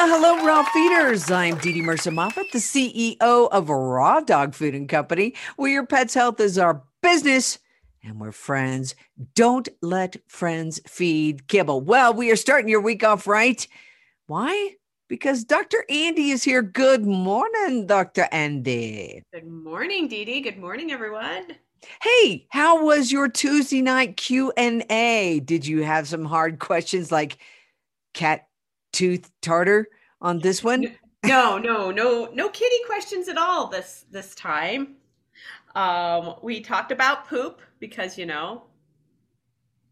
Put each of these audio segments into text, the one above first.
Well, hello, raw feeders. I'm Dee Dee Mercer Moffat, the CEO of Raw Dog Food and Company, where your pet's health is our business and we're friends. Don't let friends feed kibble. Well, we are starting your week off right. Why? Because Dr. Andi is here. Good morning, Dr. Andi. Good morning, Dee Dee. Good morning, everyone. Hey, how was your Tuesday night Q&A? Did you have some hard questions like cat tooth tartar on this one? No, no, no, no kitty questions at all this this time. Um, we talked about poop because you know,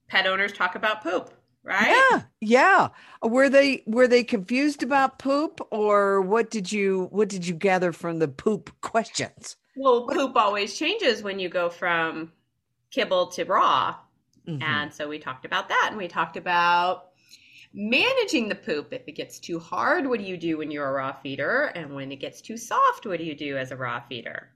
pet owners talk about poop, right? Yeah, yeah. Were they were they confused about poop, or what did you what did you gather from the poop questions? Well, poop always changes when you go from kibble to raw, mm-hmm. and so we talked about that, and we talked about managing the poop. If it gets too hard, what do you do when you're a raw feeder? And when it gets too soft, what do you do as a raw feeder?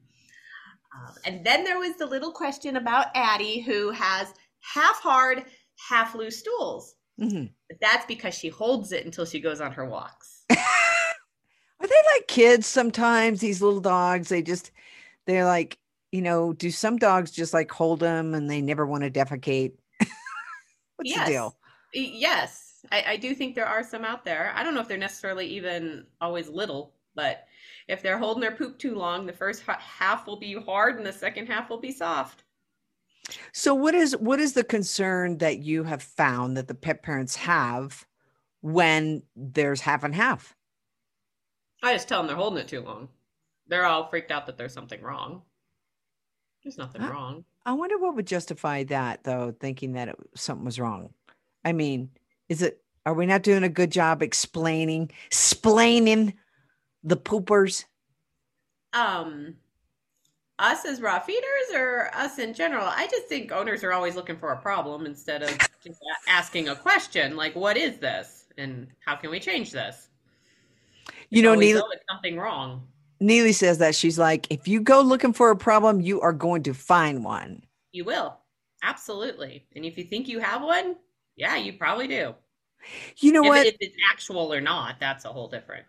Um, and then there was the little question about Addie, who has half hard, half loose stools. Mm-hmm. That's because she holds it until she goes on her walks. Are they like kids sometimes? These little dogs, they just, they're like, you know, do some dogs just like hold them and they never want to defecate? What's yes. the deal? Yes. I, I do think there are some out there. I don't know if they're necessarily even always little, but if they're holding their poop too long, the first half will be hard and the second half will be soft. So what is what is the concern that you have found that the pet parents have when there's half and half? I just tell them they're holding it too long. They're all freaked out that there's something wrong. There's nothing I, wrong. I wonder what would justify that though, thinking that it, something was wrong. I mean, is it, are we not doing a good job explaining, splaining the poopers? Um, us as raw feeders or us in general? I just think owners are always looking for a problem instead of just asking a question like, what is this? And how can we change this? You know, Neely, something wrong. Neely says that she's like, if you go looking for a problem, you are going to find one. You will. Absolutely. And if you think you have one, yeah, you probably do. You know if, what? If it's actual or not, that's a whole different.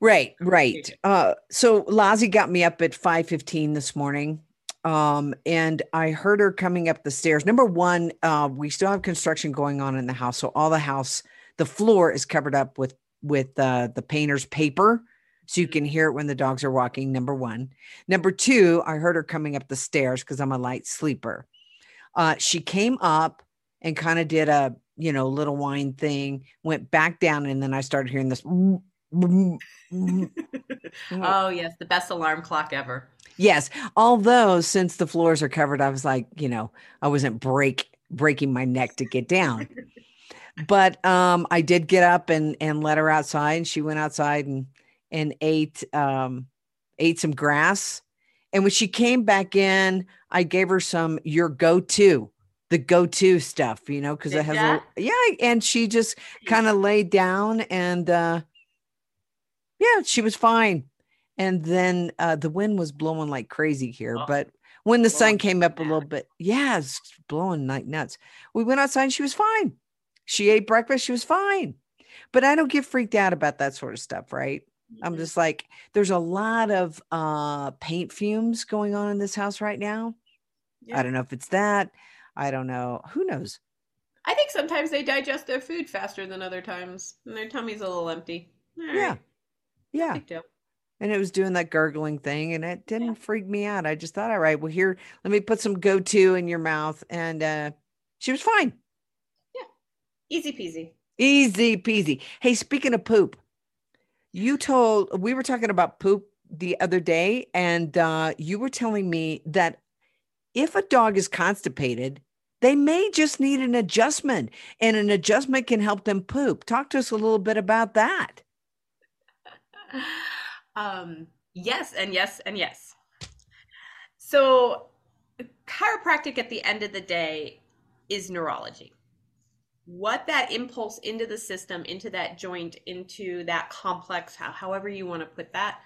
Right, right. Uh, so Lazi got me up at five fifteen this morning, um, and I heard her coming up the stairs. Number one, uh, we still have construction going on in the house, so all the house, the floor is covered up with with uh, the painter's paper, so you can mm-hmm. hear it when the dogs are walking. Number one. Number two, I heard her coming up the stairs because I'm a light sleeper. Uh, she came up and kind of did a you know, little whine thing, went back down, and then I started hearing this. oh, yes, the best alarm clock ever. Yes. Although since the floors are covered, I was like, you know, I wasn't break breaking my neck to get down. but um I did get up and and let her outside and she went outside and and ate um ate some grass. And when she came back in, I gave her some your go-to the go-to stuff, you know, because it has a yeah, and she just kind of laid down and uh yeah, she was fine. And then uh the wind was blowing like crazy here, oh. but when the sun came up a little bit, yeah, it's blowing like nuts. We went outside and she was fine. She ate breakfast, she was fine. But I don't get freaked out about that sort of stuff, right? I'm mm-hmm. just like, there's a lot of uh paint fumes going on in this house right now. Yeah. I don't know if it's that. I don't know. Who knows? I think sometimes they digest their food faster than other times, and their tummy's a little empty. yeah, yeah. And it was doing that gurgling thing, and it didn't yeah. freak me out. I just thought, all right, well, here, let me put some go-to in your mouth, and uh, she was fine. Yeah, easy peasy. Easy peasy. Hey, speaking of poop, you told we were talking about poop the other day, and uh, you were telling me that if a dog is constipated, they may just need an adjustment and an adjustment can help them poop. Talk to us a little bit about that. Um, yes, and yes, and yes. So, chiropractic at the end of the day is neurology. What that impulse into the system, into that joint, into that complex, however you want to put that,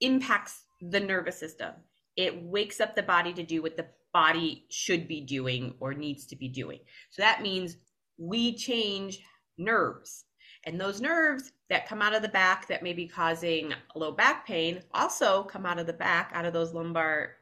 impacts the nervous system. It wakes up the body to do what the body should be doing or needs to be doing. So that means we change nerves. And those nerves that come out of the back that may be causing low back pain also come out of the back, out of those lumbar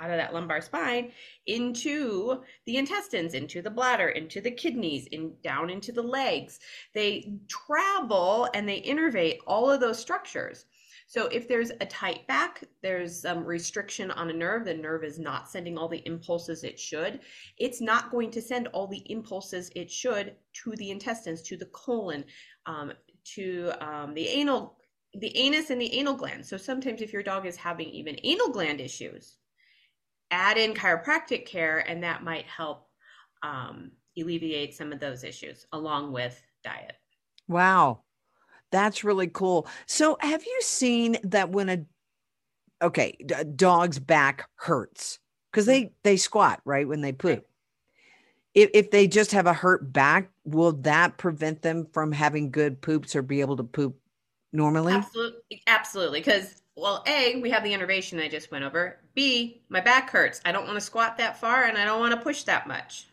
out of that lumbar spine into the intestines, into the bladder, into the kidneys, in down into the legs. They travel and they innervate all of those structures. So if there's a tight back, there's some restriction on a nerve, the nerve is not sending all the impulses it should. It's not going to send all the impulses it should to the intestines, to the colon, um, to um, the anal, the anus and the anal gland. So sometimes if your dog is having even anal gland issues, add in chiropractic care, and that might help um, alleviate some of those issues along with diet. Wow. That's really cool. So, have you seen that when a okay, a dog's back hurts because they mm-hmm. they squat right when they poop. If if they just have a hurt back, will that prevent them from having good poops or be able to poop normally? Absolutely, absolutely. Because well, a we have the innervation I just went over. B my back hurts. I don't want to squat that far, and I don't want to push that much.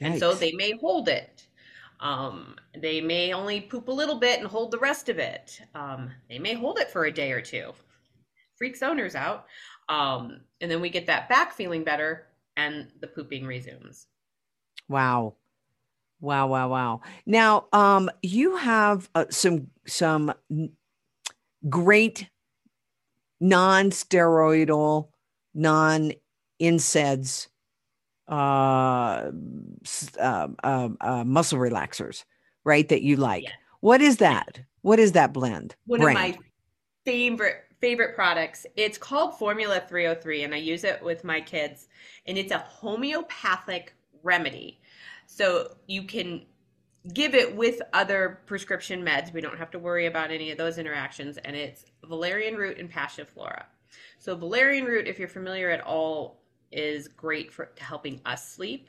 Yikes. And so they may hold it. Um, they may only poop a little bit and hold the rest of it. Um, they may hold it for a day or two. Freaks owners out. Um, and then we get that back feeling better and the pooping resumes. Wow. Wow, wow, wow. Now, um, you have uh, some some great non-steroidal, non-NSAIDs uh, uh, uh, muscle relaxers, right? That you like. Yeah. What is that? What is that blend? One brand? of my favorite favorite products. It's called Formula 303, and I use it with my kids. And it's a homeopathic remedy, so you can give it with other prescription meds. We don't have to worry about any of those interactions. And it's valerian root and passiflora. So valerian root, if you're familiar at all is great for helping us sleep.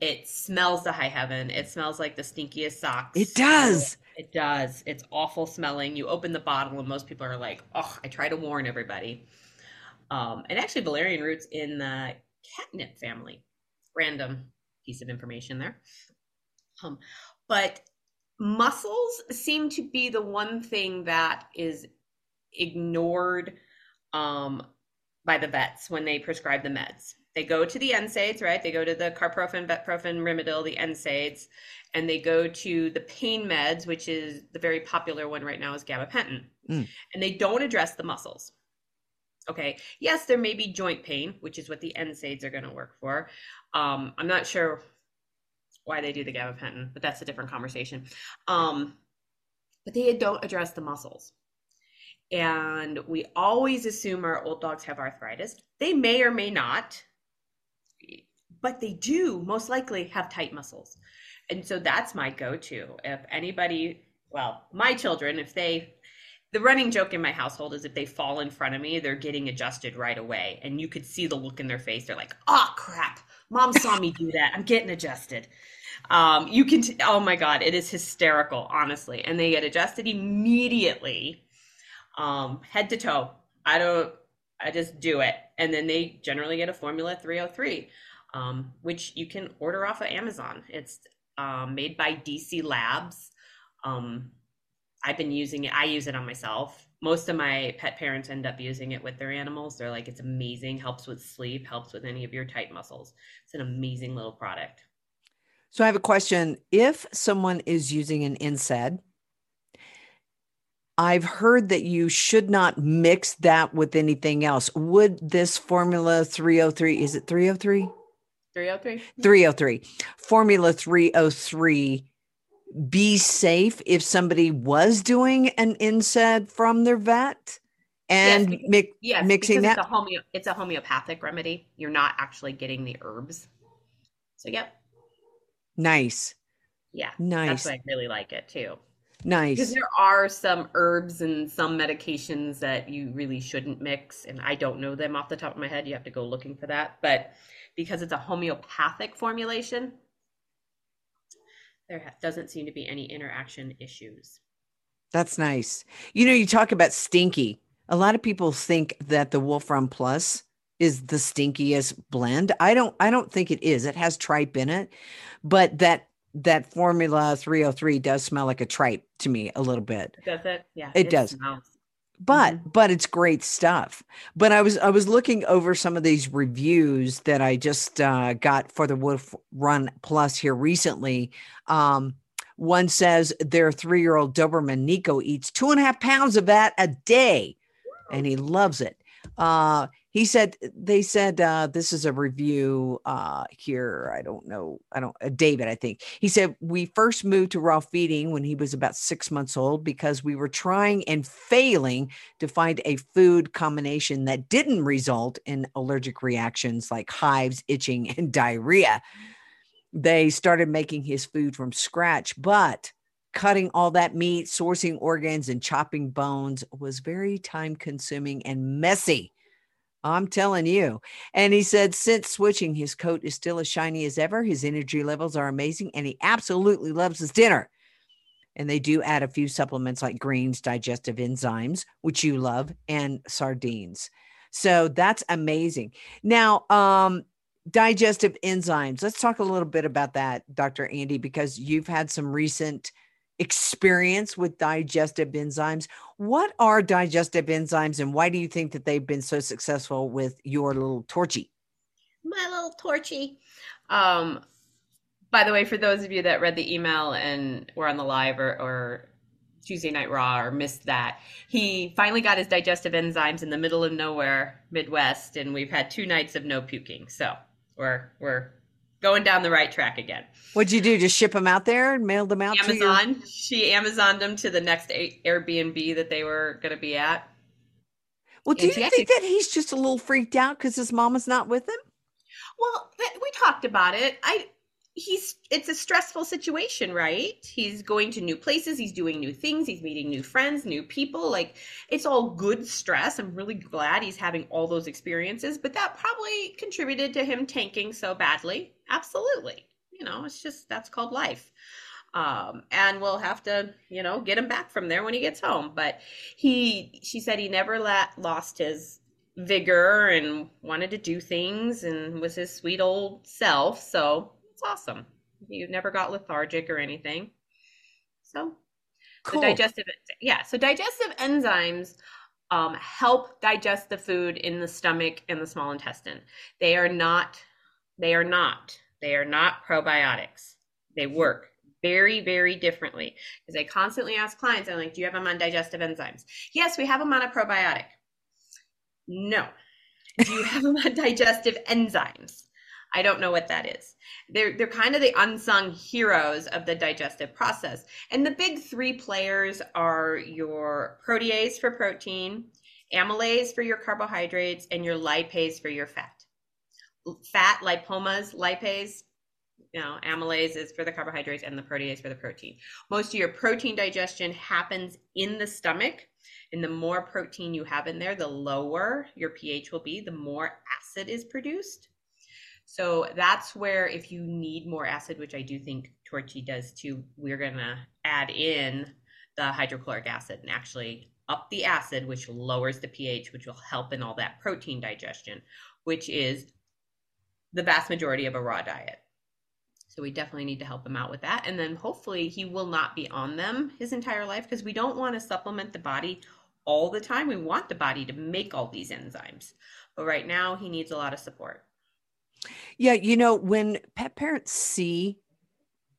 It smells the high heaven. It smells like the stinkiest socks. It does. It does. It's awful smelling. You open the bottle and most people are like, "Oh, I try to warn everybody." Um, and actually, valerian roots in the catnip family. Random piece of information there. Um, but muscles seem to be the one thing that is ignored um, by the vets when they prescribe the meds. They go to the NSAIDs, right? They go to the carprofen, Vetprofen, Rimadyl, the NSAIDs, and they go to the pain meds, which is the very popular one right now is gabapentin. Mm. And they don't address the muscles. Okay. Yes, there may be joint pain, which is what the NSAIDs are going to work for. Um, I'm not sure why they do the gabapentin, but that's a different conversation. Um, but they don't address the muscles. And we always assume our old dogs have arthritis. They may or may not, but they do most likely have tight muscles. And so that's my go to. If anybody, well, my children, if they, the running joke in my household is if they fall in front of me, they're getting adjusted right away. And you could see the look in their face. They're like, oh, crap. Mom saw me do that. I'm getting adjusted. Um, you can, t- oh my God, it is hysterical, honestly. And they get adjusted immediately um, head to toe. I don't, I just do it. And then they generally get a Formula 303, um, which you can order off of Amazon. It's um, made by Dee Cee Labs. Um, I've been using it, I use it on myself. Most of my pet parents end up using it with their animals. They're like, it's amazing, helps with sleep, helps with any of your tight muscles. It's an amazing little product. So I have a question. If someone is using an NSAID, I've heard that you should not mix that with anything else. Would this formula 303, is it 303? 303. 303. Formula 303 be safe if somebody was doing an NSAID from their vet and yes, mi- yes, mixing that? It's a, homeo- it's a homeopathic remedy. You're not actually getting the herbs. So, yep. Nice. Yeah. Nice. That's why I really like it too. Nice. Because there are some herbs and some medications that you really shouldn't mix. And I don't know them off the top of my head. You have to go looking for that. But because it's a homeopathic formulation, there doesn't seem to be any interaction issues. That's nice. You know, you talk about stinky. A lot of people think that the Wolf Run Plus is the stinkiest blend. I don't I don't think it is. It has tripe in it, but that that formula 303 does smell like a tripe to me a little bit. Does it? Yeah. It does. smells. But Mhm. but it's great stuff. But I was I was looking over some of these reviews that I just uh, got for the Wolf Run Plus here recently. Um, one says their three year old Doberman Nico eats two and a half pounds of that a day, and he loves it. Uh, he said they said uh, this is a review uh, here. I don't know. I don't. Uh, David, I think he said we first moved to raw feeding when he was about six months old because we were trying and failing to find a food combination that didn't result in allergic reactions like hives, itching, and diarrhea. They started making his food from scratch, but cutting all that meat, sourcing organs, and chopping bones was very time consuming and messy. I'm telling you. And he said, since switching, his coat is still as shiny as ever. His energy levels are amazing, and he absolutely loves his dinner. And they do add a few supplements like greens, digestive enzymes, which you love, and sardines. So that's amazing. Now, um, digestive enzymes. Let's talk a little bit about that, Dr. Andi, because you've had some recent experience with digestive enzymes. What are digestive enzymes and why do you think that they've been so successful with your little torchy? My little torchy. Um, by the way, for those of you that read the email and were on the live or, or Tuesday Night Raw or missed that, he finally got his digestive enzymes in the middle of nowhere, Midwest, and we've had two nights of no puking. So we're we're going down the right track again. What'd you do? Just ship them out there and mail them out your- Amazon. She Amazoned them to the next Airbnb that they were going to be at. Well, do And you think that he's just a little freaked out because his mama's not with him? Well, we talked about it. I he's it's a stressful situation, right? He's going to new places, he's doing new things, he's meeting new friends, new people. Like it's all good stress. I'm really glad he's having all those experiences, but that probably contributed to him tanking so badly. Absolutely. You know, it's just that's called life. Um, and we'll have to, you know, get him back from there when he gets home. But he, she said he never la- lost his vigor and wanted to do things and was his sweet old self. So it's awesome. He never got lethargic or anything. So Cool. the digestive, yeah. So digestive enzymes um, help digest the food in the stomach and the small intestine. They are not. They are not. They are not probiotics. They work very, very differently. Because I constantly ask clients, I'm like, "Do you have them on digestive enzymes?" Yes, we have them on a probiotic. No. Do you have them on digestive enzymes? I don't know what that is. They're they're kind of the unsung heroes of the digestive process. And the big three players are your protease for protein, amylase for your carbohydrates, and your lipase for your fat. Fat, lipomas, lipase, you know, amylase is for the carbohydrates and the protease for the protein. Most of your protein digestion happens in the stomach. And the more protein you have in there, the lower your pH will be, the more acid is produced. So that's where, if you need more acid, which I do think Torchy does too, we're to add in the hydrochloric acid and actually up the acid, which lowers the pH, which will help in all that protein digestion, which is the vast majority of a raw diet. So we definitely need to help him out with that. And then hopefully he will not be on them his entire life because we don't want to supplement the body all the time. We want the body to make all these enzymes. But right now he needs a lot of support. Yeah, you know, when pet parents see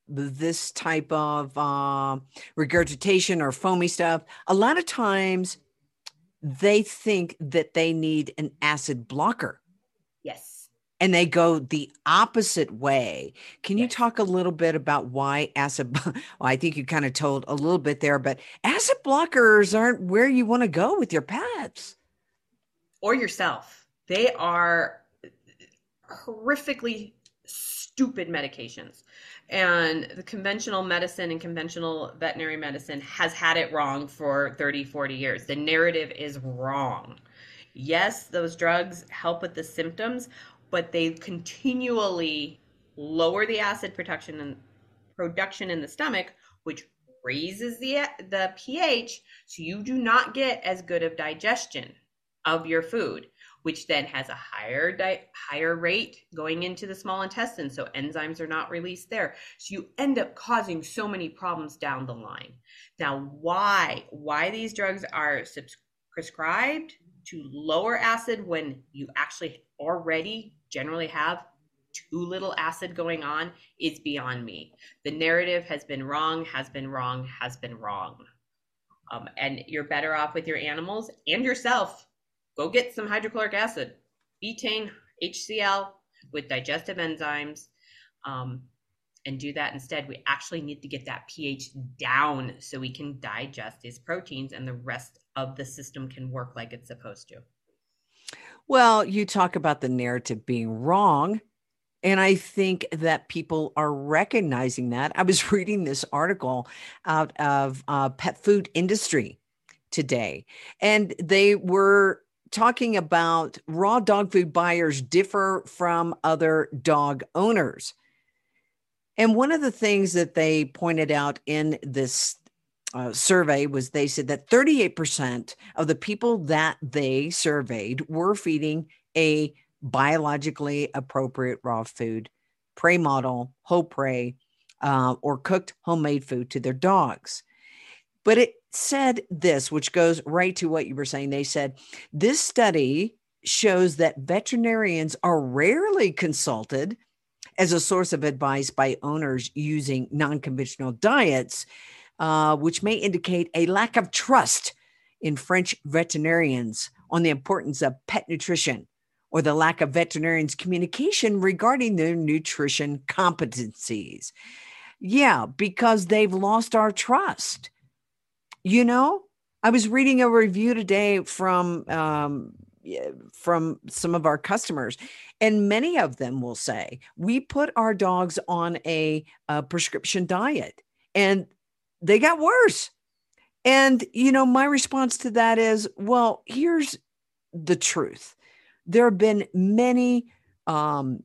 this type of uh, regurgitation or foamy stuff, a lot of times they think that they need an acid blocker Yes. and they go the opposite way. Can you talk a little bit about why acid? Well, I think you kind of told a little bit there, but acid blockers aren't where you want to go with your pets. Or yourself. They are horrifically stupid medications. And the conventional medicine and conventional veterinary medicine has had it wrong for 30, 40 years. The narrative is wrong. Yes, those drugs help with the symptoms, but they continually lower the acid production and production in the stomach, which raises the the pH, so you do not get as good of digestion of your food, which then has a higher di- higher rate going into the small intestine, so enzymes are not released there. So you end up causing so many problems down the line. Now, why why these drugs are subs- prescribed to lower acid when you actually already generally have too little acid going on is beyond me. The narrative has been wrong, has been wrong, has been wrong. Um, and you're better off with your animals and yourself. Go get some hydrochloric acid, betaine, HCl with digestive enzymes, um, and do that instead. We actually need to get that pH down so we can digest these proteins and the rest of the system can work like it's supposed to. Well, you talk about the narrative being wrong. And I think that people are recognizing that. I was reading this article out of uh, pet food industry today, and they were talking about raw dog food buyers differ from other dog owners. And one of the things that they pointed out in this uh, survey was they said that 38% of the people that they surveyed were feeding a biologically appropriate raw food, prey model, whole prey, uh, or cooked homemade food to their dogs. But it said this, which goes right to what you were saying. They said this study shows that veterinarians are rarely consulted as a source of advice by owners using non conventional diets uh, which may indicate a lack of trust in French veterinarians on the importance of pet nutrition or the lack of veterinarians' communication regarding their nutrition competencies. Yeah, because they've lost our trust. You know, I was reading a review today from um, from some of our customers, and many of them will say we put our dogs on a, a prescription diet, and they got worse. And, you know, my response to that is well, here's the truth there have been many um,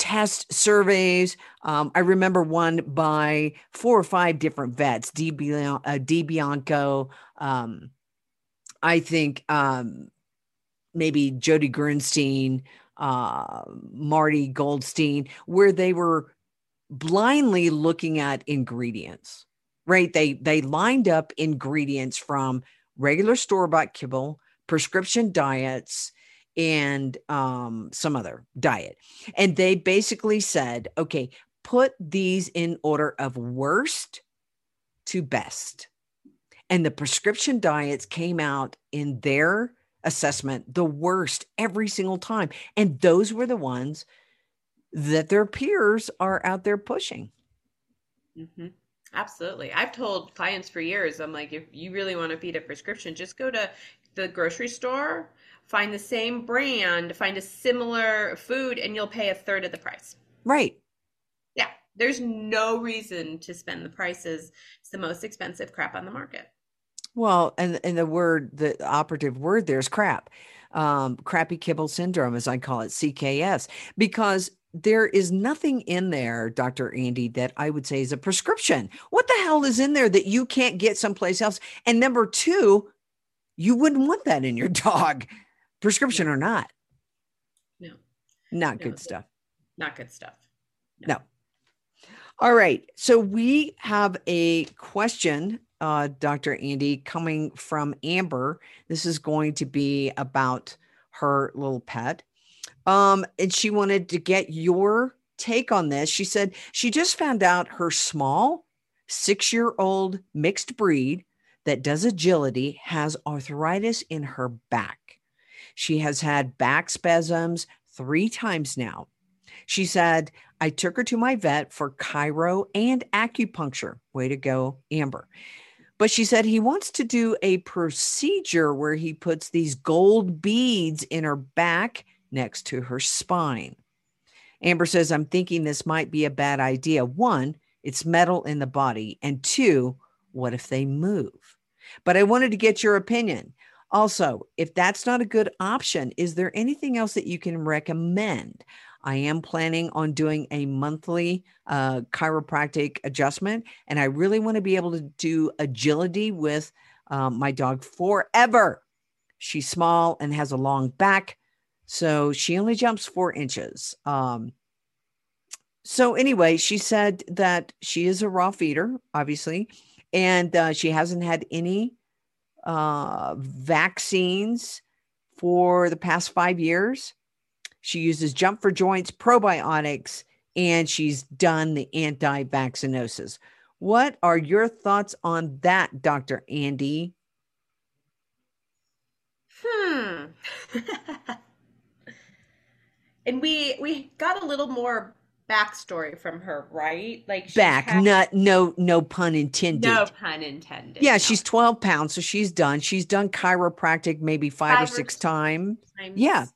test surveys. Um, I remember one by four or five different vets, D. uh, Dee Blanco, um, I think um, maybe Jody Gruenstern, uh, Marty Goldstein, where they were blindly looking at ingredients right? They they lined up ingredients from regular store bought kibble, prescription diets, and um, some other diet, and they basically said, okay, put these in order of worst to best. And the prescription diets came out in their assessment the worst every single time. And those were the ones that their peers are out there pushing. Mm-hmm. Absolutely. I've told clients for years, I'm like, if you really want to feed a prescription, just go to the grocery store, find the same brand, find a similar food, and you'll pay a third of the price. Right. Yeah. There's no reason to spend the prices. It's the most expensive crap on the market. Well, and, and the word, the operative word there is crap. Um, crappy kibble syndrome, as I call it, CKS, because there is nothing in there, Dr. Andi, that I would say is a prescription. What the hell is in there that you can't get someplace else? And number two, you wouldn't want that in your dog, prescription no. or not. No. Not no. good stuff. Not good stuff. No. no. All right. So we have a question, uh, Dr. Andi, coming from Amber. This is going to be about her little pet. Um, and she wanted to get your take on this. She said she just found out her small six year old mixed breed that does agility has arthritis in her back. She has had back spasms three times now. She said, I took her to my vet for chiro and acupuncture. Way to go, Amber. But she said he wants to do a procedure where he puts these gold beads in her back next to her spine. Amber says, I'm thinking this might be a bad idea. One, it's metal in the body. And two, what if they move? But I wanted to get your opinion. Also, if that's not a good option, is there anything else that you can recommend? I am planning on doing a monthly uh, chiropractic adjustment, and I really want to be able to do agility with um, my dog forever. She's small and has a long back, so she only jumps four inches. Um, so, anyway, she said that she is a raw feeder, obviously, and uh, she hasn't had any uh, vaccines for the past five years. She uses Jump for Joints probiotics and she's done the anti vaccinosis. What are your thoughts on that, Dr. Andi? Hmm. and we we got a little more backstory from her, right? Like back, had, not no no pun intended. No pun intended. Yeah, no. she's twelve pounds, so she's done. She's done chiropractic maybe five, five or six times. times. Yeah,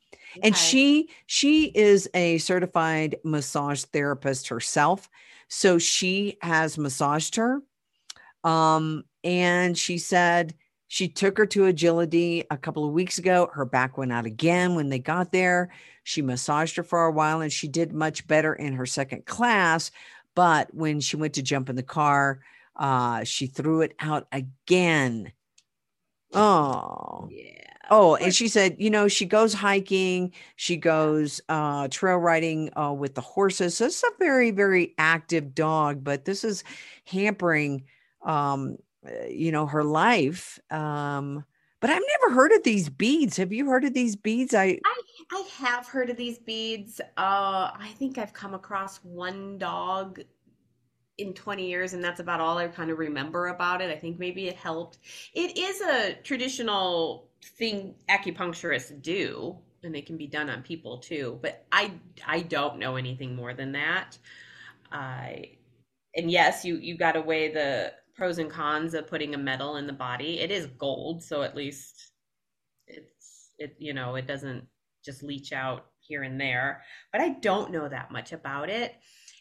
and she she is a certified massage therapist herself so she has massaged her um and she said she took her to agility a couple of weeks ago. Her back went out again when they got there. She massaged her for a while and she did much better in her second class. But when she went to jump in the car uh she threw it out again. Oh. Yeah. Oh, and she said, you know, she goes hiking, she goes uh, trail riding uh, with the horses. So it's a very, very active dog, but this is hampering, um, you know, her life. Um, but I've never heard of these beads. Have you heard of these beads? I I, I have heard of these beads. Uh, I think I've come across one dog in 20 years and that's about all I kind of remember about it. I think maybe it helped. It is a traditional thing acupuncturists do and they can be done on people too but i i don't know anything more than that i and yes you you got to weigh the pros and cons of putting a metal in the body. It is gold so at least it's it you know it doesn't just leach out here and there but i don't know that much about it.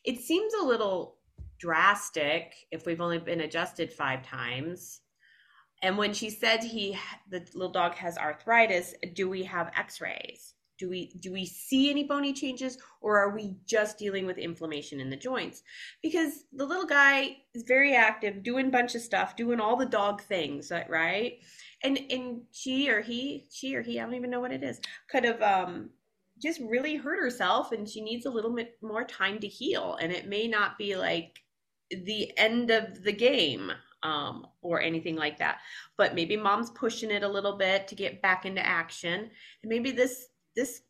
It seems a little drastic if we've only been adjusted five times. And when she said he the little dog has arthritis, do we have x-rays? Do we do we see any bony changes or are we just dealing with inflammation in the joints? Because the little guy is very active, doing a bunch of stuff, doing all the dog things, right? And and she or he, she or he, I don't even know what it is, could have um just really hurt herself and she needs a little bit more time to heal and it may not be like the end of the game um, or anything like that. But maybe mom's pushing it a little bit to get back into action. And maybe this this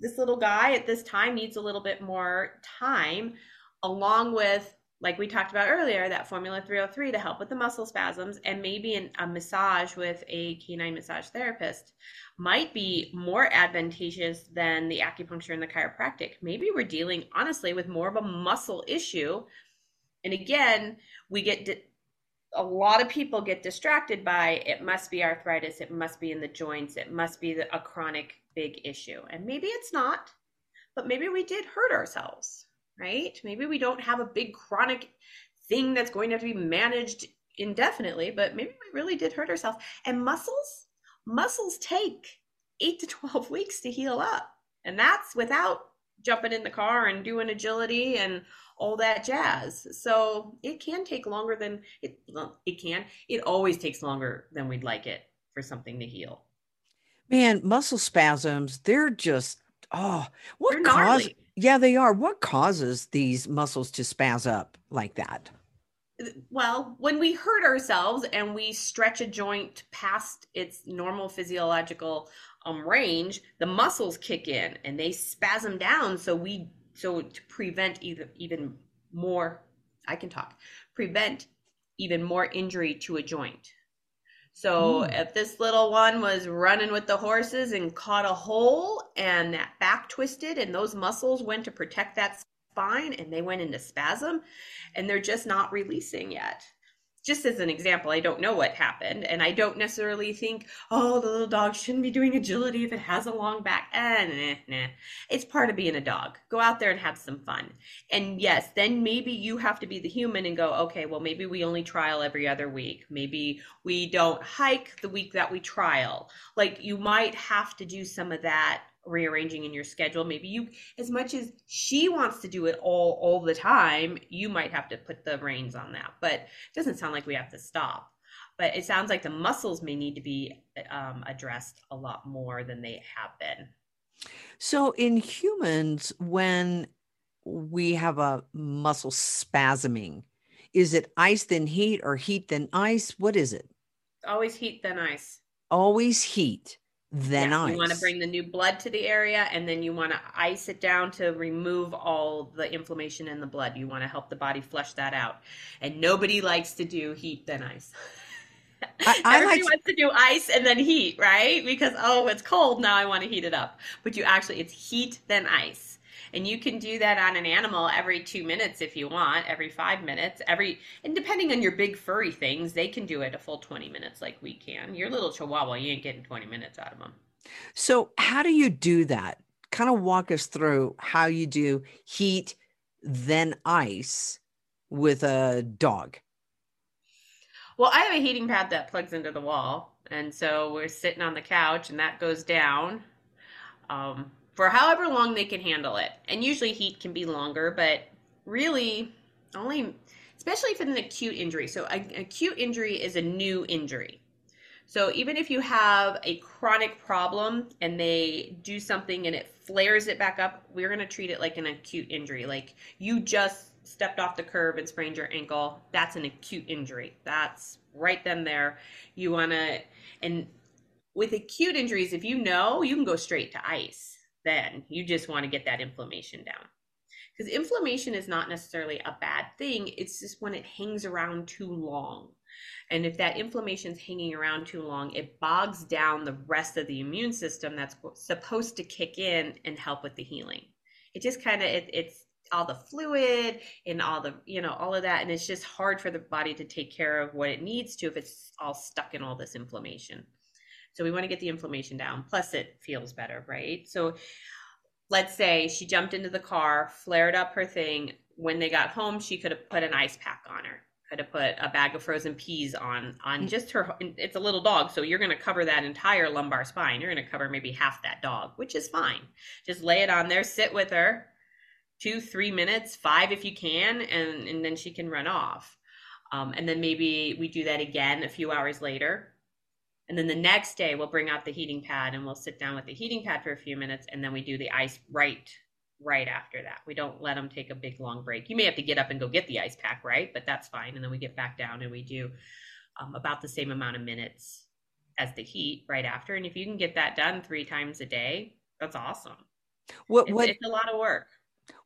this little guy at this time needs a little bit more time along with like we talked about earlier that formula 303 to help with the muscle spasms and maybe an, a massage with a canine massage therapist might be more advantageous than the acupuncture and the chiropractic. Maybe we're dealing honestly with more of a muscle issue. And again we get a lot of people get distracted by it must be arthritis, it must be in the joints, it must be a chronic big issue. And maybe it's not, but maybe we did hurt ourselves, right? Maybe we don't have a big chronic thing that's going to have to be managed indefinitely, but maybe we really did hurt ourselves. And muscles, muscles take eight to 12 weeks to heal up. And that's without jumping in the car and doing agility and all that jazz. So it can take longer than it. Well, it can. It always takes longer than we'd like it for something to heal. Man, muscle spasms, they're just oh, what cause? Yeah, they are. What causes these muscles to spaz up like that? Well, when we hurt ourselves and we stretch a joint past its normal physiological um, range, the muscles kick in and they spasm down. So we so to prevent even even more i can talk prevent even more injury to a joint so mm. if this little one was running with the horses and caught a hole and that back twisted and those muscles went to protect that spine and they went into spasm and they're just not releasing yet just as an example, I don't know what happened, and I don't necessarily think, oh, the little dog shouldn't be doing agility if it has a long back. Eh, nah, nah. It's part of being a dog. Go out there and have some fun. And yes, then maybe you have to be the human and go, okay, well, maybe we only trial every other week. Maybe we don't hike the week that we trial. Like you might have to do some of that rearranging in your schedule. Maybe you as much as she wants to do it all all the time you might have to put the reins on that but it doesn't sound like we have to stop. But it sounds like the muscles may need to be um, addressed a lot more than they have been. So in humans when we have a muscle spasming is it ice then heat or heat then ice? What is it? Always heat then ice. Always heat then yeah, ice. You want to bring the new blood to the area and then you want to ice it down to remove all the inflammation in the blood. You want to help the body flush that out. And nobody likes to do heat then ice. I, I Everybody like wants to do ice and then heat, right? Because oh, it's cold now. I want to heat it up. But you actually, it's heat then ice and you can do that on an animal every two minutes if you want every five minutes every and depending on your big furry things they can do it a full 20 minutes like we can. Your little chihuahua you ain't getting 20 minutes out of them so how do you do that? Kind of walk us through how you do heat then ice with a dog. Well i have a heating pad that plugs into the wall and so we're sitting on the couch and that goes down um, for however long they can handle it. And usually heat can be longer, but really only, especially if it's an acute injury. So, an acute injury is a new injury. So, even if you have a chronic problem and they do something and it flares it back up, we're going to treat it like an acute injury. Like you just stepped off the curb and sprained your ankle. That's an acute injury. That's right then there. You want to, and with acute injuries, if you know, you can go straight to ice then. You just want to get that inflammation down. Because inflammation is not necessarily a bad thing, it's just when it hangs around too long. And if that inflammation is hanging around too long, it bogs down the rest of the immune system that's supposed to kick in and help with the healing. It just kind of it, it's all the fluid and all the you know all of that and it's just hard for the body to take care of what it needs to if it's all stuck in all this inflammation so we want to get the inflammation down. Plus, it feels better, right? So let's say she jumped into the car, flared up her thing. When they got home, she could have put an ice pack on her. Could have put a bag of frozen peas on on mm. just her. It's a little dog, so you're going to cover that entire lumbar spine. You're going to cover maybe half that dog, which is fine. Just lay it on there, sit with her, two, three minutes, five if you can, and and then she can run off. Um, and then maybe we do that again a few hours later and then the next day, we'll bring out the heating pad and we'll sit down with the heating pad for a few minutes, and then we do the ice right right after that. We don't let them take a big long break. You may have to get up and go get the ice pack, right? But that's fine. And then we get back down and we do um, about the same amount of minutes as the heat right after. And if you can get that done three times a day, that's awesome. What it's, what it's a lot of work.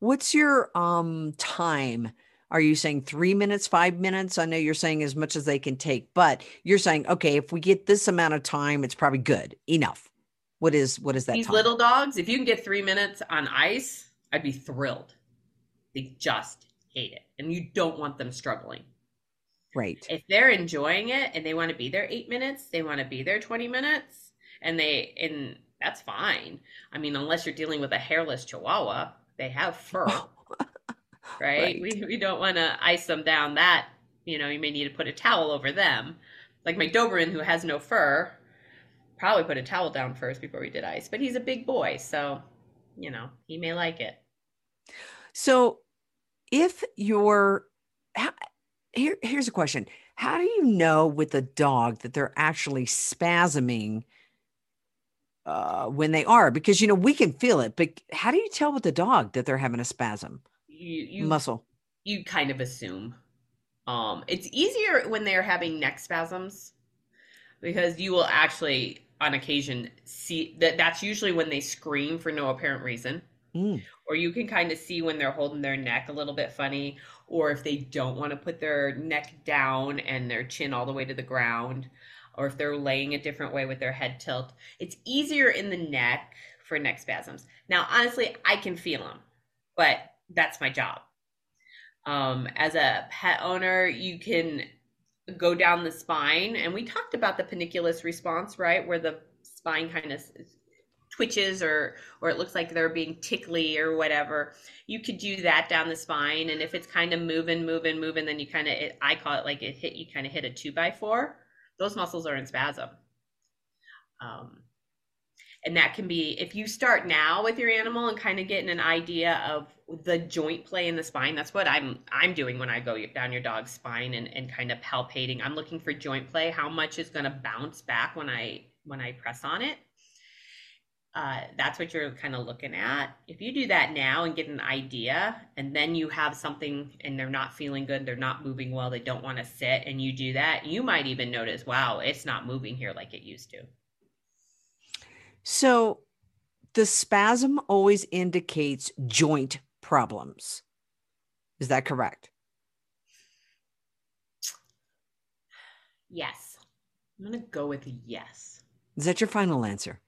What's your um time are you saying three minutes, five minutes? I know you're saying as much as they can take, but you're saying, okay, if we get this amount of time, it's probably good enough. What is what is that? These time? little dogs, if you can get three minutes on ice, I'd be thrilled. They just hate it, and you don't want them struggling. Right. If they're enjoying it and they want to be there eight minutes, they want to be there twenty minutes, and they and that's fine. I mean, unless you're dealing with a hairless Chihuahua, they have fur. Right? right. We, we don't want to ice them down that, you know, you may need to put a towel over them. Like my Doberman, who has no fur, probably put a towel down first before we did ice, but he's a big boy. So, you know, he may like it. So if you're, here, here's a question. How do you know with a dog that they're actually spasming uh, when they are? Because, you know, we can feel it, but how do you tell with the dog that they're having a spasm? You, you muscle. You kind of assume. Um, it's easier when they're having neck spasms because you will actually, on occasion, see that that's usually when they scream for no apparent reason. Mm. Or you can kind of see when they're holding their neck a little bit funny, or if they don't want to put their neck down and their chin all the way to the ground, or if they're laying a different way with their head tilt. It's easier in the neck for neck spasms. Now, honestly, I can feel them, but that's my job. Um, as a pet owner, you can go down the spine. And we talked about the panniculus response, right? Where the spine kind of twitches or or it looks like they're being tickly or whatever you could do that down the spine and if it's kind of moving moving moving then you kind of i call it like it hit you kind of hit a two by four those muscles are in spasm um, and that can be if you start now with your animal and kind of getting an idea of the joint play in the spine that's what i'm i'm doing when i go down your dog's spine and, and kind of palpating i'm looking for joint play how much is going to bounce back when i when i press on it uh, that's what you're kind of looking at. If you do that now and get an idea, and then you have something and they're not feeling good, they're not moving well, they don't want to sit, and you do that, you might even notice, wow, it's not moving here like it used to. So the spasm always indicates joint problems. Is that correct? Yes. I'm going to go with yes. Is that your final answer?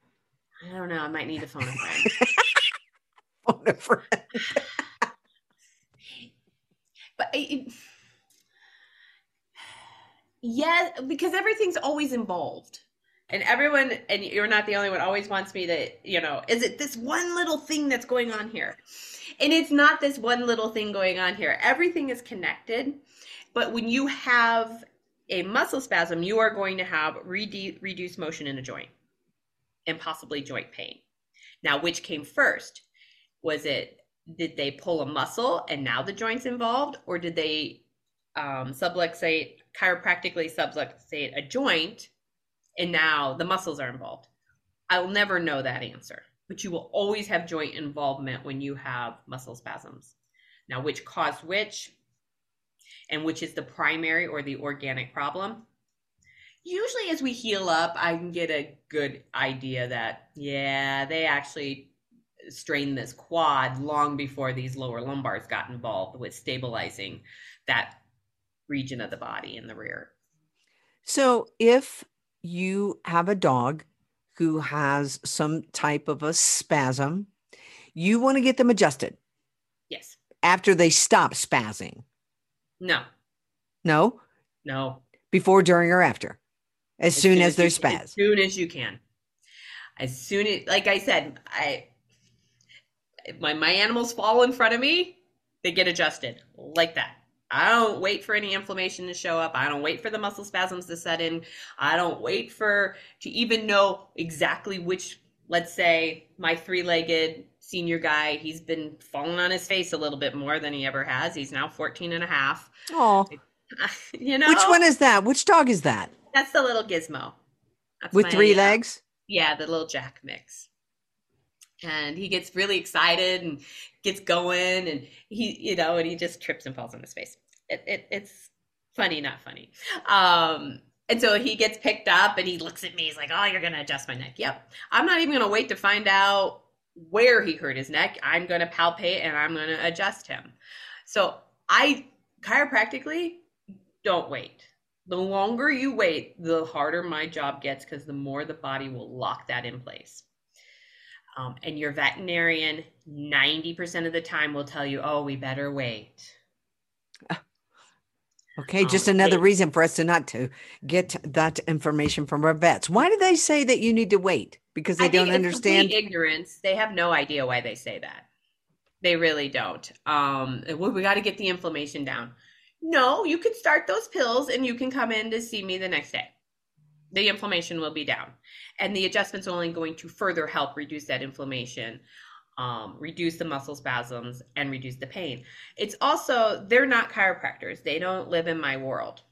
I don't know. I might need to phone a friend. phone a friend. but it, yeah, because everything's always involved. And everyone, and you're not the only one, always wants me to, you know, is it this one little thing that's going on here? And it's not this one little thing going on here. Everything is connected. But when you have a muscle spasm, you are going to have redu- reduced motion in a joint and possibly joint pain. Now, which came first? Was it did they pull a muscle and now the joint's involved, or did they um, subluxate, chiropractically subluxate a joint and now the muscles are involved? I'll never know that answer, but you will always have joint involvement when you have muscle spasms. Now, which caused which, and which is the primary or the organic problem? usually as we heal up, I can get a good idea that, yeah, they actually strained this quad long before these lower lumbars got involved with stabilizing that region of the body in the rear. So if you have a dog who has some type of a spasm, you want to get them adjusted. Yes. After they stop spazzing. No. No? No. Before, during, or after? as, as soon, soon, as, as they're spaz. As soon as you can. As soon as, like I said, I when my animals fall in front of me, they get adjusted like that. I don't wait for any inflammation to show up. I don't wait for the muscle spasms to set in. I don't wait for to even know exactly which, let's say, my three legged senior guy, he's been falling on his face a little bit more than he ever has. He's now 14 and a half. Oh, you know, which one is that? Which dog is that? That's the little gizmo. That's With three uh, legs? Yeah, the little Jack mix. And he gets really excited and gets going, and he, you know, and he just trips and falls on his face. It, it, it's funny, not funny. Um, and so he gets picked up and he looks at me. He's like, Oh, you're to adjust my neck. Yep. I'm not even to wait to find out where he hurt his neck. I'm to palpate and I'm to adjust him. So I chiropractically don't wait the longer you wait, the harder my job gets because the more the body will lock that in place. Um, and your veterinarian, 90% of the time, will tell you, oh, we better wait. Okay, just um, another reason for us to not to get that information from our vets. Why do they say that you need to wait? Because they I don't understand ignorance. They have no idea why they say that. They really don't. Um, well, we got to get the inflammation down. No, you can start those pills and you can come in to see me the next day. The inflammation will be down. And the adjustment's are only going to further help reduce that inflammation, um, reduce the muscle spasms, and reduce the pain. It's also, they're not chiropractors. They don't live in my world.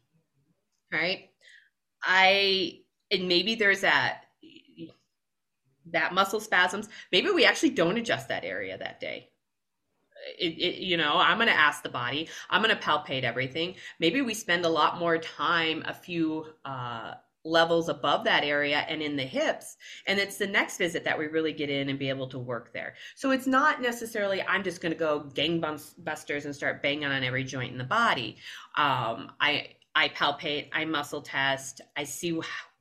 Right? I, and maybe there's that that muscle spasms maybe we actually don't adjust that area that day it, it, you know i'm going to ask the body i'm going to palpate everything maybe we spend a lot more time a few uh, levels above that area and in the hips and it's the next visit that we really get in and be able to work there so it's not necessarily i'm just going to go gangbusters and start banging on every joint in the body um, i i palpate i muscle test i see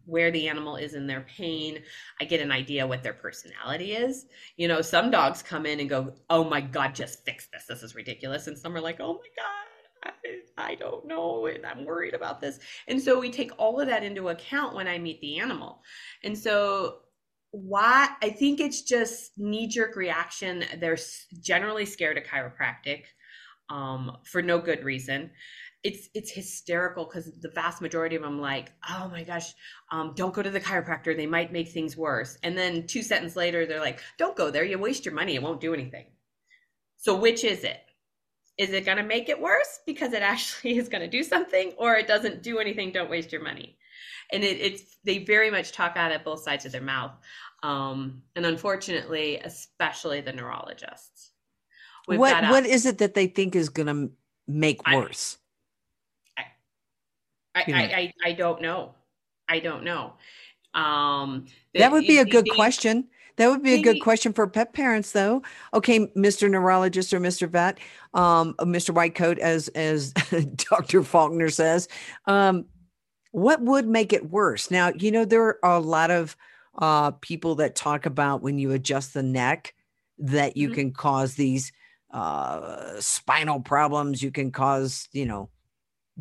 where the animal is in their pain. I get an idea what their personality is. You know, some dogs come in and go, "Oh my god, just fix this. This is ridiculous." And some are like, "Oh my god, I don't know, and I'm worried about this. And so we take all of that into account when I meet the animal. And so why I think it's just knee jerk reaction. They're generally scared of chiropractic um, for no good reason. It's it's hysterical because the vast majority of them like, oh my gosh, um, don't go to the chiropractor. They might make things worse. And then two sentences later, they're like, don't go there. You waste your money. It won't do anything. So which is it? Is it going to make it worse because it actually is going to do something, or it doesn't do anything? Don't waste your money. And it, it's they very much talk out at both sides of their mouth, um, and unfortunately, especially the neurologists. We've what what is it that they think is going to make worse? I I, I, I, I don't know. I don't know. Um, that would be a good question. That would be a good question for pet parents, though. Okay, Mr. Neurologist or Mr. Vet, um, Mr. Whitecoat, as as Dr. Faulkner says, um, what would make it worse? Now, you know there are a lot of uh, people that talk about when you adjust the neck that you mm-hmm. can cause these uh, spinal problems. You can cause, you know,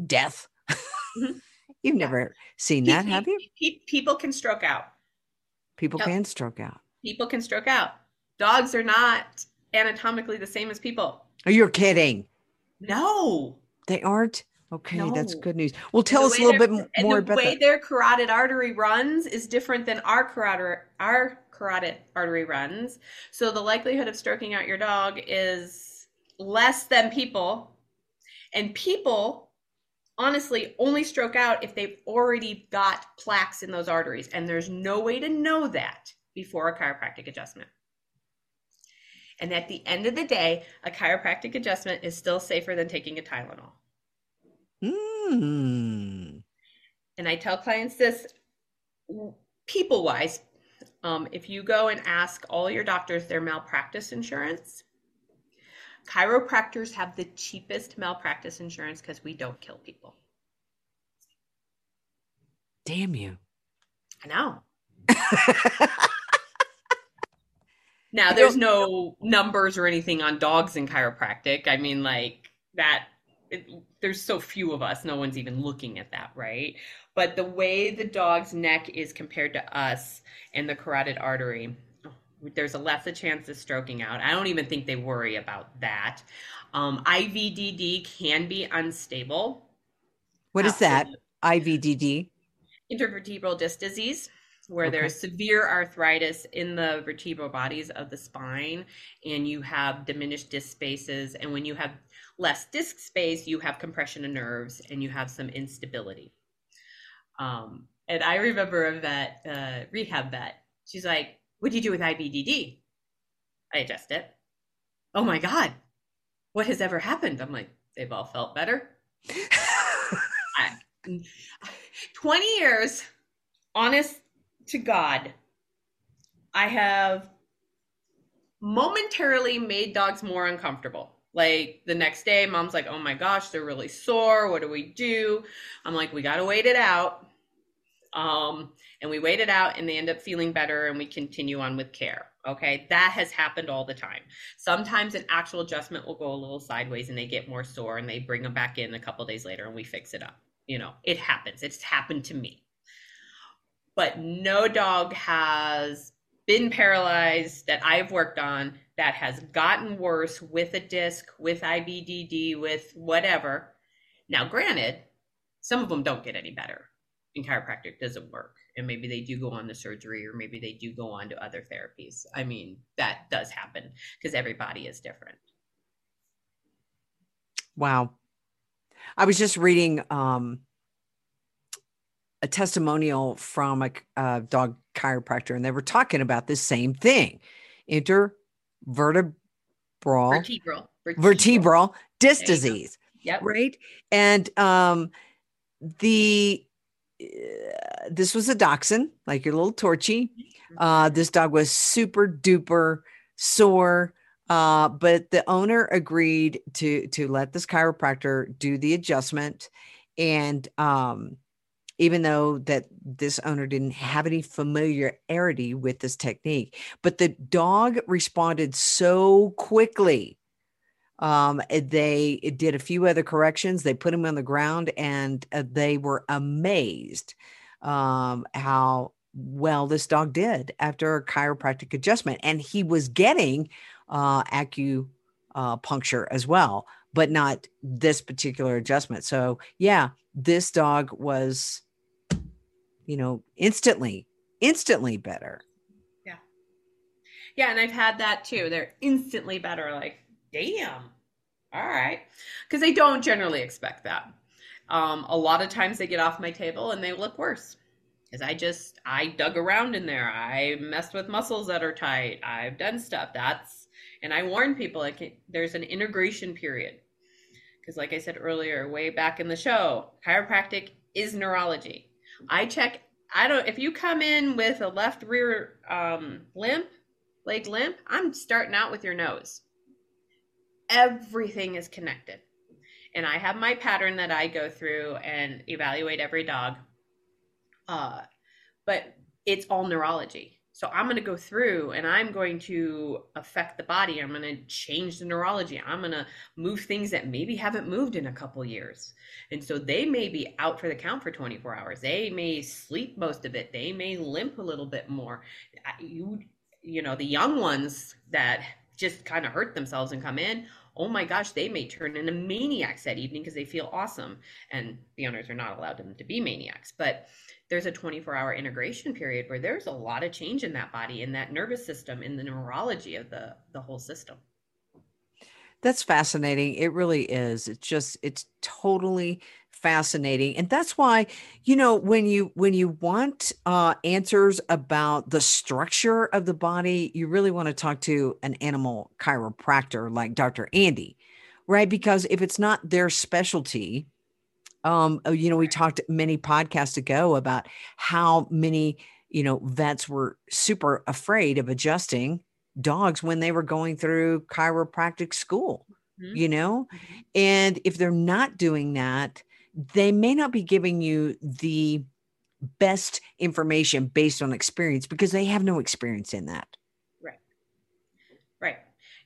death. Mm-hmm. You've never seen that, have you? People can stroke out. People yep. can stroke out people can stroke out. Dogs are not anatomically the same as people. Are you kidding? No. They aren't? Okay, no. that's good news. Well, tell us a little bit more and the about way that. their carotid artery runs is different than our carotid our carotid artery runs. So the likelihood of stroking out your dog is less than people. And people honestly only stroke out if they've already got plaques in those arteries and there's no way to know that before a chiropractic adjustment. And at the end of the day, a chiropractic adjustment is still safer than taking a Tylenol. Mm. And I tell clients this people wise um, if you go and ask all your doctors their malpractice insurance, chiropractors have the cheapest malpractice insurance because we don't kill people. Damn you. I know. Now, there's no numbers or anything on dogs in chiropractic. I mean, like that, it, there's so few of us, no one's even looking at that, right? But the way the dog's neck is compared to us and the carotid artery, there's a less a chance of stroking out. I don't even think they worry about that. Um, IVDD can be unstable. What is that? IVDD? Intervertebral disc disease where okay. there's severe arthritis in the vertebral bodies of the spine and you have diminished disc spaces and when you have less disc space you have compression of nerves and you have some instability. Um, and i remember a vet uh, rehab vet. She's like what do you do with IVDD i adjust it. Oh my god what has ever happened? I'm like they've all felt better. I, 20 years honest to God, I have momentarily made dogs more uncomfortable. Like the next day, mom's like, oh my gosh, they're really sore. What do we do? I'm like, we got to wait it out. Um, and we wait it out and they end up feeling better and we continue on with care. Okay. That has happened all the time. Sometimes an actual adjustment will go a little sideways and they get more sore and they bring them back in a couple days later and we fix it up. You know, it happens. It's happened to me but no dog has been paralyzed that I've worked on that has gotten worse with a disc, with IVDD, with whatever. Now, granted, some of them don't get any better and chiropractic doesn't work. And maybe they do go on to surgery or maybe they do go on to other therapies. I mean, that does happen because everybody is different. Wow. I was just reading um, a testimonial from a, a dog chiropractor, and they were talking about the same thing intervertebral vertebral, vertebral, vertebral disc disease. Yep. Right. And um, the uh, this was a dachshund, like your little torchy. Mm-hmm. Uh, this dog was super duper sore. Uh, but the owner agreed to to let this chiropractor do the adjustment and um even though that this owner didn't have any familiarity with this technique but the dog responded so quickly Um, they did a few other corrections. They put him on the ground, and uh, they were amazed um, how well this dog did after a chiropractic adjustment. And he was getting uh, acupuncture as well, but not this particular adjustment. So, yeah, this dog was, you know, instantly, instantly better. Yeah. Yeah. And I've had that too. They're instantly better. Like, damn. All right. Because they don't generally expect that. Um, a lot of times they get off my table and they look worse because I just I dug around in there. I messed with muscles that are tight. I've done stuff. That's and I warn people like there's an integration period because like I said earlier, way back in the show, chiropractic is neurology. I check. I don't. If you come in with a left rear um, limp, leg limp, I'm starting out with your nose. Everything is connected. And I have my pattern that I go through and evaluate every dog uh, but it's all neurology. So I'm going to go through and I'm going to affect the body. I'm going to change the neurology. I'm going to move things that maybe haven't moved in a couple years. And so they may be out for the count for 24 hours. They may sleep most of it. They may limp a little bit more. You you know, the young ones that just kind of hurt themselves and come in, oh my gosh, they may turn into maniacs that evening because they feel awesome. And the owners are not allowed them to be maniacs. But there's a 24 hour integration period where there's a lot of change in that body in that nervous system in the neurology of the the whole system. That's fascinating. It really is. It's just it's totally fascinating. And that's why you know when you when you want uh answers about the structure of the body you really want to talk to an animal chiropractor like dr andi right? Because if it's not their specialty um, uh, you know, we talked many podcasts ago about how many, you know, vets were super afraid of adjusting dogs when they were going through chiropractic school, mm-hmm. you know? Mm-hmm. And if they're not doing that, they may not be giving you the best information based on experience because they have no experience in that. Right. Right.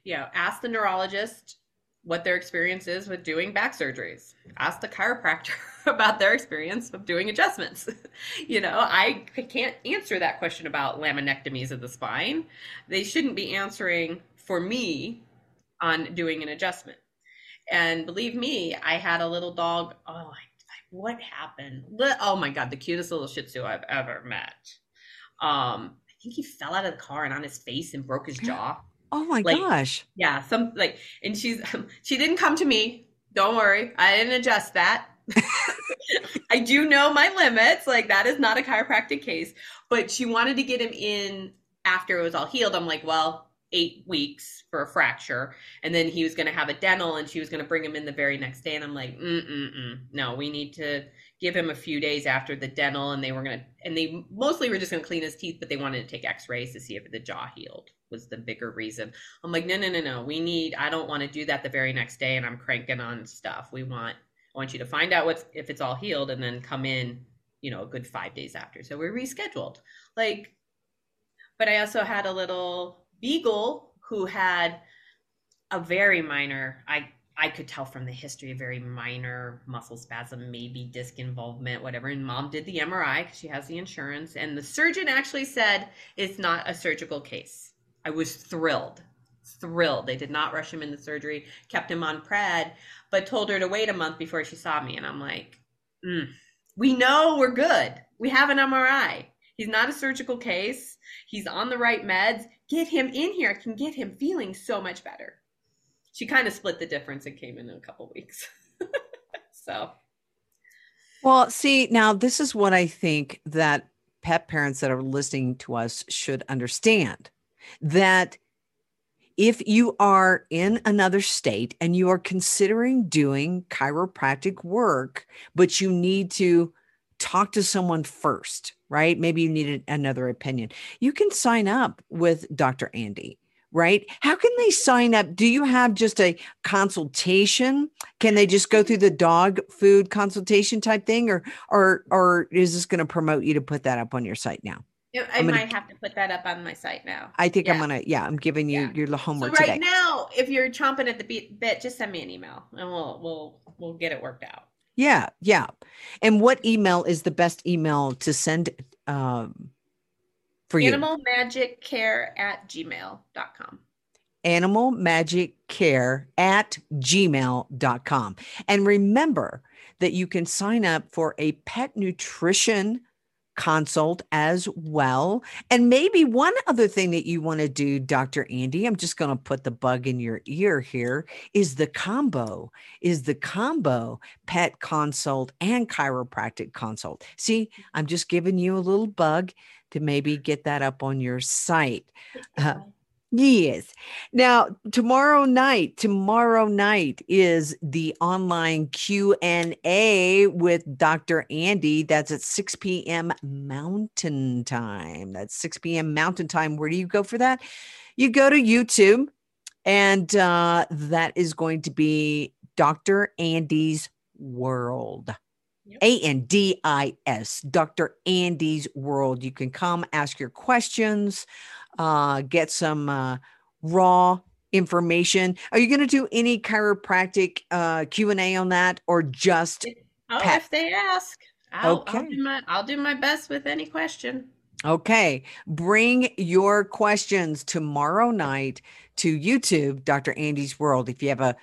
Yeah. Ask the neurologist what their experience is with doing back surgeries. Ask the chiropractor about their experience of doing adjustments. you know, I can't answer that question about laminectomies of the spine. They shouldn't be answering for me on doing an adjustment. And believe me, I had a little dog. Oh, what happened? Oh my God, the cutest little Shih Tzu I've ever met. Um, I think he fell out of the car and on his face and broke his jaw. Oh my like, gosh. Yeah, some like and she's she didn't come to me. Don't worry. I didn't adjust that. I do know my limits. Like that is not a chiropractic case, but she wanted to get him in after it was all healed. I'm like, well, eight weeks for a fracture, and then he was going to have a dental, and she was going to bring him in the very next day. And I'm like, mm mm mm, no, we need to give him a few days after the dental, and they were going to, and they mostly were just going to clean his teeth, but they wanted to take X-rays to see if the jaw healed was the bigger reason. I'm like, no, no, no, no. We need. I don't want to do that the very next day, and I'm cranking on stuff. We want. I want you to find out what's if it's all healed, and then come in. You know, a good five days after. So we're rescheduled. Like, but I also had a little beagle who had a very minor. I I could tell from the history a very minor muscle spasm, maybe disc involvement, whatever. And mom did the MRI because she has the insurance. And the surgeon actually said it's not a surgical case. I was thrilled, thrilled. They did not rush him into surgery, kept him on pred, but told her to wait a month before she saw me. And I'm like, mm, we know we're good. We have an MRI. He's not a surgical case. He's on the right meds. Get him in here. Can get him feeling so much better. She kind of split the difference and came in in a couple weeks. so. Well, see, now this is what I think that pet parents that are listening to us should understand that if you are in another state and you are considering doing chiropractic work, but you need to talk to someone first, right? Maybe you need another opinion. You can sign up with Dr. Andi, right? How can they sign up? Do you have just a consultation? Can they just go through the dog food consultation type thing or or or is this going to promote you to put that up on your site now? I gonna, might have to put that up on my site now. I think yeah. I'm gonna. Yeah, I'm giving you yeah. your homework so right today. now, if you're chomping at the bit, just send me an email and we'll we'll we'll get it worked out. Yeah, yeah. And what email is the best email to send um, for you? Animal Magic Care at gmail.com. Animal Magic Care at gmail.com. And remember that you can sign up for a pet nutrition consult as well. And maybe one other thing that you want to do, Dr. Andi, I'm just going to put the bug in your ear here, is the combo, is the combo pet consult and chiropractic consult. See, I'm just giving you a little bug to maybe get that up on your site. Uh, Yes. Now, tomorrow night, tomorrow night is the online Q&A with Dr. Andi. That's at 6 p.m. Mountain Time. That's 6 p.m. Mountain Time. Where do you go for that? You go to YouTube, and uh, that is going to be Dr. Andi's World. A N D I S, Dr. Andi's World. You can come ask your questions uh, get some uh, raw information. Are you going to do any chiropractic uh, Q and A on that, or just? Oh, pet? if they ask, I'll, okay. I'll do, my, I'll do my best with any question. Okay, bring your questions tomorrow night to YouTube, Dr. Andi's World. If you have a,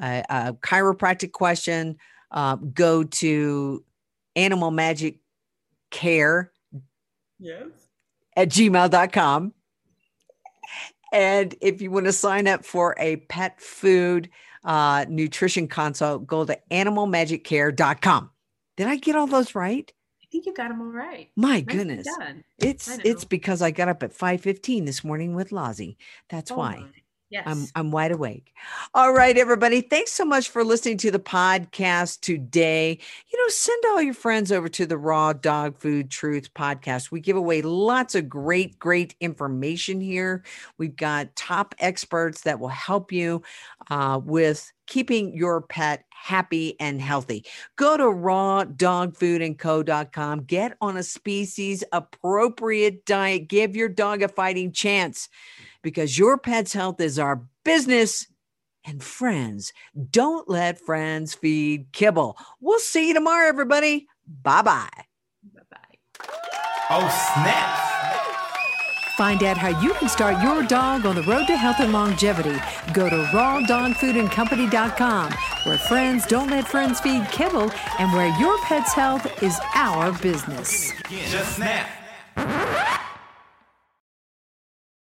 a, a chiropractic question, uh, go to Animal Magic Care. Yes. At gmail.com. And if you want to sign up for a pet food uh, nutrition consult, go to animalmagiccare.com. Did I get all those right? I think you got them all right. My goodness. It's it's because I got up at 5:15 this morning with Lazi. That's oh why. My. Yes. I'm I'm wide awake. All right, everybody. Thanks so much for listening to the podcast today. You know, send all your friends over to the Raw Dog Food Truth podcast. We give away lots of great, great information here. We've got top experts that will help you uh, with keeping your pet happy and healthy. Go to rawdogfoodandco.com. Get on a species appropriate diet. Give your dog a fighting chance because your pet's health is our business. And friends, don't let friends feed kibble. We'll see you tomorrow, everybody. Bye bye. Bye bye. Oh, snap. Find out how you can start your dog on the road to health and longevity. Go to rawdogfoodandcompany.com, where friends don't let friends feed kibble and where your pet's health is our business. Just snap.